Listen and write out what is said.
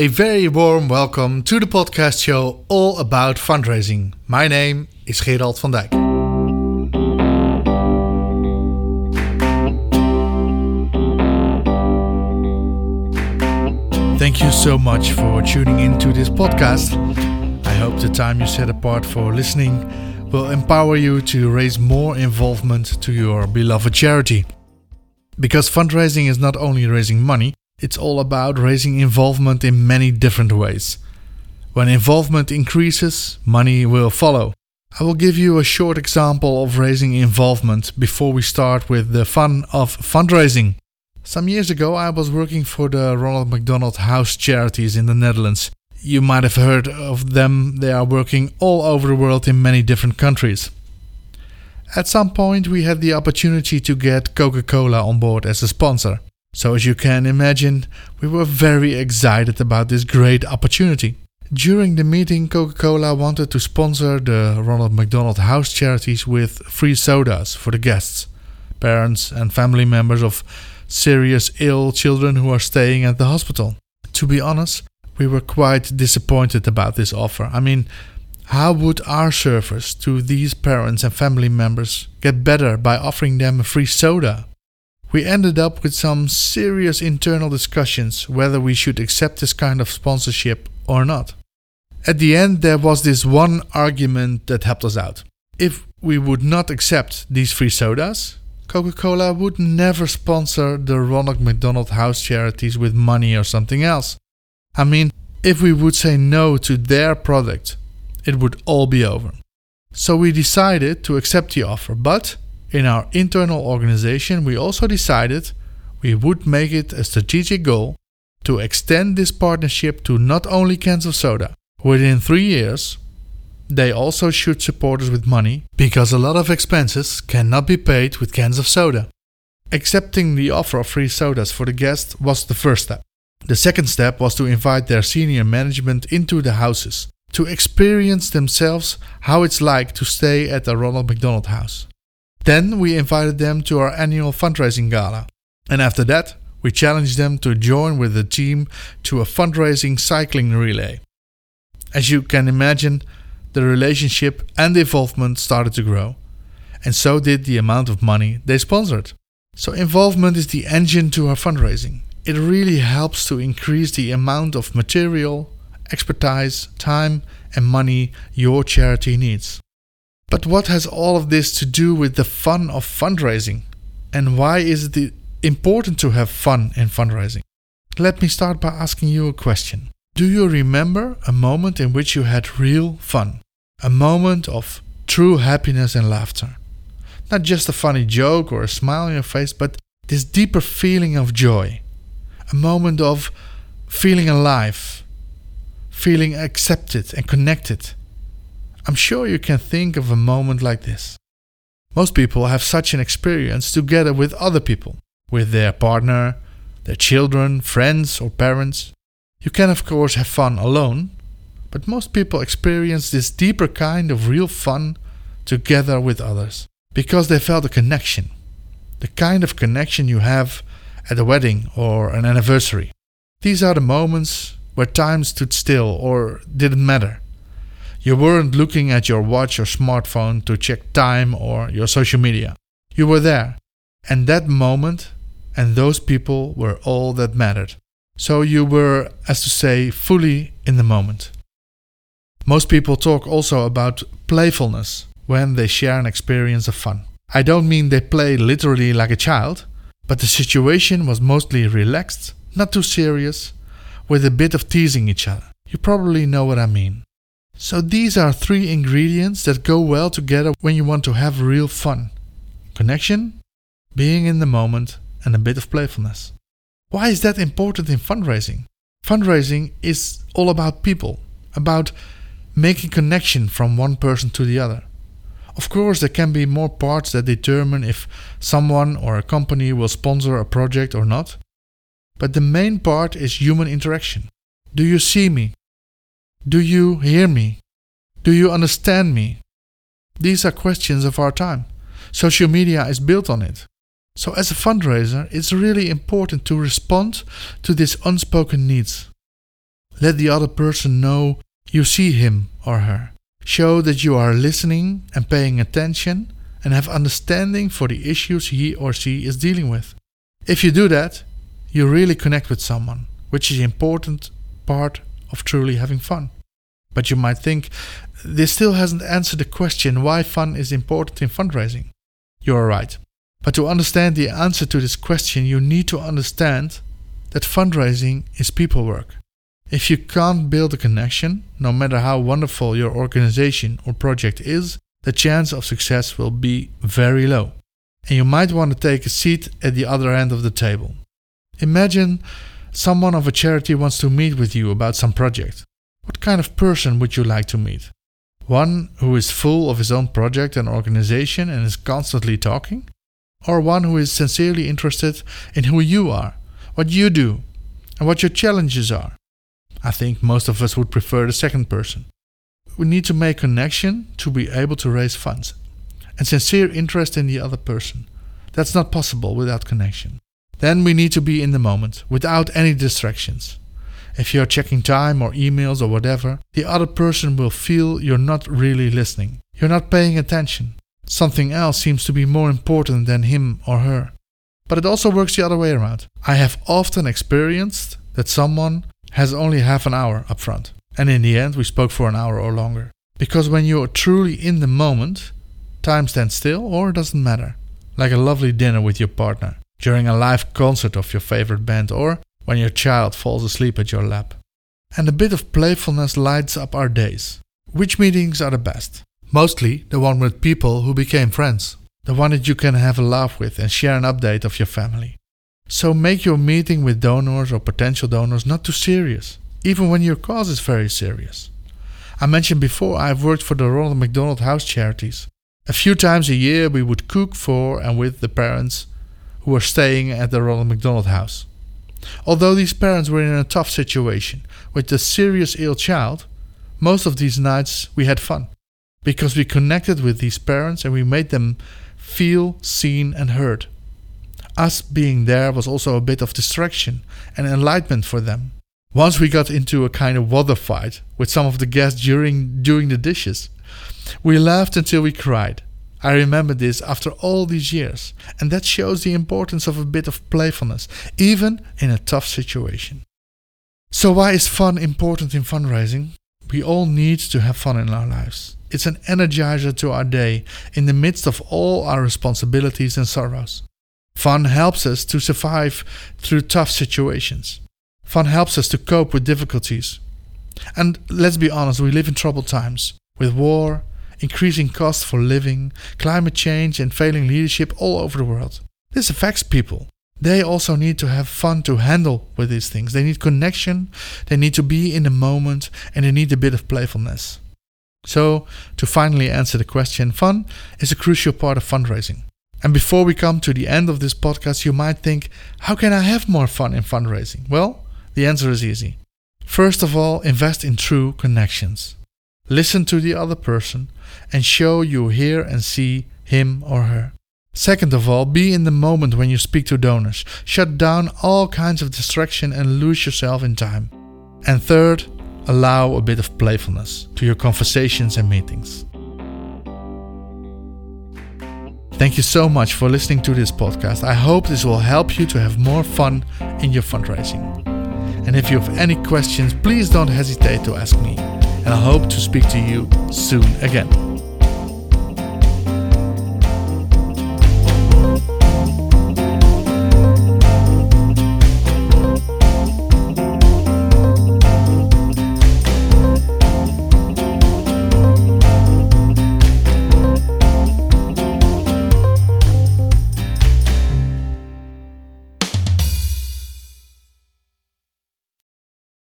A very warm welcome to the podcast show all about fundraising. My name is Gerald van Dijk. Thank you so much for tuning into this podcast. I hope the time you set apart for listening will empower you to raise more involvement to your beloved charity. Because fundraising is not only raising money, it's all about raising involvement in many different ways. When involvement increases, money will follow. I will give you a short example of raising involvement before we start with the fun of fundraising. Some years ago, I was working for the Ronald McDonald House Charities in the Netherlands. You might have heard of them, they are working all over the world in many different countries. At some point, we had the opportunity to get Coca Cola on board as a sponsor. So, as you can imagine, we were very excited about this great opportunity. During the meeting, Coca Cola wanted to sponsor the Ronald McDonald House charities with free sodas for the guests, parents, and family members of serious ill children who are staying at the hospital. To be honest, we were quite disappointed about this offer. I mean, how would our service to these parents and family members get better by offering them a free soda? We ended up with some serious internal discussions whether we should accept this kind of sponsorship or not. At the end, there was this one argument that helped us out. If we would not accept these free sodas, Coca Cola would never sponsor the Ronald McDonald House charities with money or something else. I mean, if we would say no to their product, it would all be over. So we decided to accept the offer, but in our internal organization, we also decided we would make it a strategic goal to extend this partnership to not only cans of soda. Within three years, they also should support us with money because a lot of expenses cannot be paid with cans of soda. Accepting the offer of free sodas for the guests was the first step. The second step was to invite their senior management into the houses to experience themselves how it's like to stay at the Ronald McDonald House. Then we invited them to our annual fundraising gala. And after that, we challenged them to join with the team to a fundraising cycling relay. As you can imagine, the relationship and involvement started to grow, and so did the amount of money they sponsored. So, involvement is the engine to our fundraising. It really helps to increase the amount of material, expertise, time, and money your charity needs. But what has all of this to do with the fun of fundraising? And why is it important to have fun in fundraising? Let me start by asking you a question. Do you remember a moment in which you had real fun? A moment of true happiness and laughter? Not just a funny joke or a smile on your face, but this deeper feeling of joy. A moment of feeling alive, feeling accepted and connected I'm sure you can think of a moment like this. Most people have such an experience together with other people, with their partner, their children, friends, or parents. You can, of course, have fun alone, but most people experience this deeper kind of real fun together with others because they felt a connection. The kind of connection you have at a wedding or an anniversary. These are the moments where time stood still or didn't matter. You weren't looking at your watch or smartphone to check time or your social media. You were there. And that moment and those people were all that mattered. So you were, as to say, fully in the moment. Most people talk also about playfulness when they share an experience of fun. I don't mean they play literally like a child, but the situation was mostly relaxed, not too serious, with a bit of teasing each other. You probably know what I mean. So these are three ingredients that go well together when you want to have real fun connection, being in the moment, and a bit of playfulness. Why is that important in fundraising? Fundraising is all about people, about making connection from one person to the other. Of course, there can be more parts that determine if someone or a company will sponsor a project or not, but the main part is human interaction. Do you see me? Do you hear me? Do you understand me? These are questions of our time. Social media is built on it. So, as a fundraiser, it's really important to respond to these unspoken needs. Let the other person know you see him or her. Show that you are listening and paying attention and have understanding for the issues he or she is dealing with. If you do that, you really connect with someone, which is an important part of truly having fun. But you might think, this still hasn't answered the question why fun is important in fundraising. You are right. But to understand the answer to this question, you need to understand that fundraising is people work. If you can't build a connection, no matter how wonderful your organization or project is, the chance of success will be very low. And you might want to take a seat at the other end of the table. Imagine someone of a charity wants to meet with you about some project. What kind of person would you like to meet? One who is full of his own project and organization and is constantly talking? Or one who is sincerely interested in who you are, what you do, and what your challenges are? I think most of us would prefer the second person. We need to make connection to be able to raise funds and sincere interest in the other person. That's not possible without connection. Then we need to be in the moment without any distractions. If you're checking time or emails or whatever, the other person will feel you're not really listening. You're not paying attention. Something else seems to be more important than him or her. But it also works the other way around. I have often experienced that someone has only half an hour up front. And in the end, we spoke for an hour or longer. Because when you're truly in the moment, time stands still or it doesn't matter. Like a lovely dinner with your partner, during a live concert of your favorite band, or when your child falls asleep at your lap. And a bit of playfulness lights up our days. Which meetings are the best? Mostly the one with people who became friends. The one that you can have a laugh with and share an update of your family. So make your meeting with donors or potential donors not too serious, even when your cause is very serious. I mentioned before I've worked for the Ronald McDonald House Charities. A few times a year we would cook for and with the parents who were staying at the Ronald McDonald House. Although these parents were in a tough situation with a serious ill child, most of these nights we had fun because we connected with these parents and we made them feel seen and heard. Us being there was also a bit of distraction and enlightenment for them. Once we got into a kind of water fight with some of the guests during doing the dishes. We laughed until we cried. I remember this after all these years, and that shows the importance of a bit of playfulness, even in a tough situation. So, why is fun important in fundraising? We all need to have fun in our lives. It's an energizer to our day in the midst of all our responsibilities and sorrows. Fun helps us to survive through tough situations. Fun helps us to cope with difficulties. And let's be honest, we live in troubled times with war, increasing costs for living, climate change, and failing leadership all over the world. This affects people. They also need to have fun to handle with these things. They need connection, they need to be in the moment, and they need a bit of playfulness. So, to finally answer the question, fun is a crucial part of fundraising. And before we come to the end of this podcast, you might think, how can I have more fun in fundraising? Well, the answer is easy. First of all, invest in true connections. Listen to the other person and show you hear and see him or her. Second of all, be in the moment when you speak to donors. Shut down all kinds of distraction and lose yourself in time. And third, allow a bit of playfulness to your conversations and meetings. Thank you so much for listening to this podcast. I hope this will help you to have more fun in your fundraising. And if you have any questions, please don't hesitate to ask me. I hope to speak to you soon again.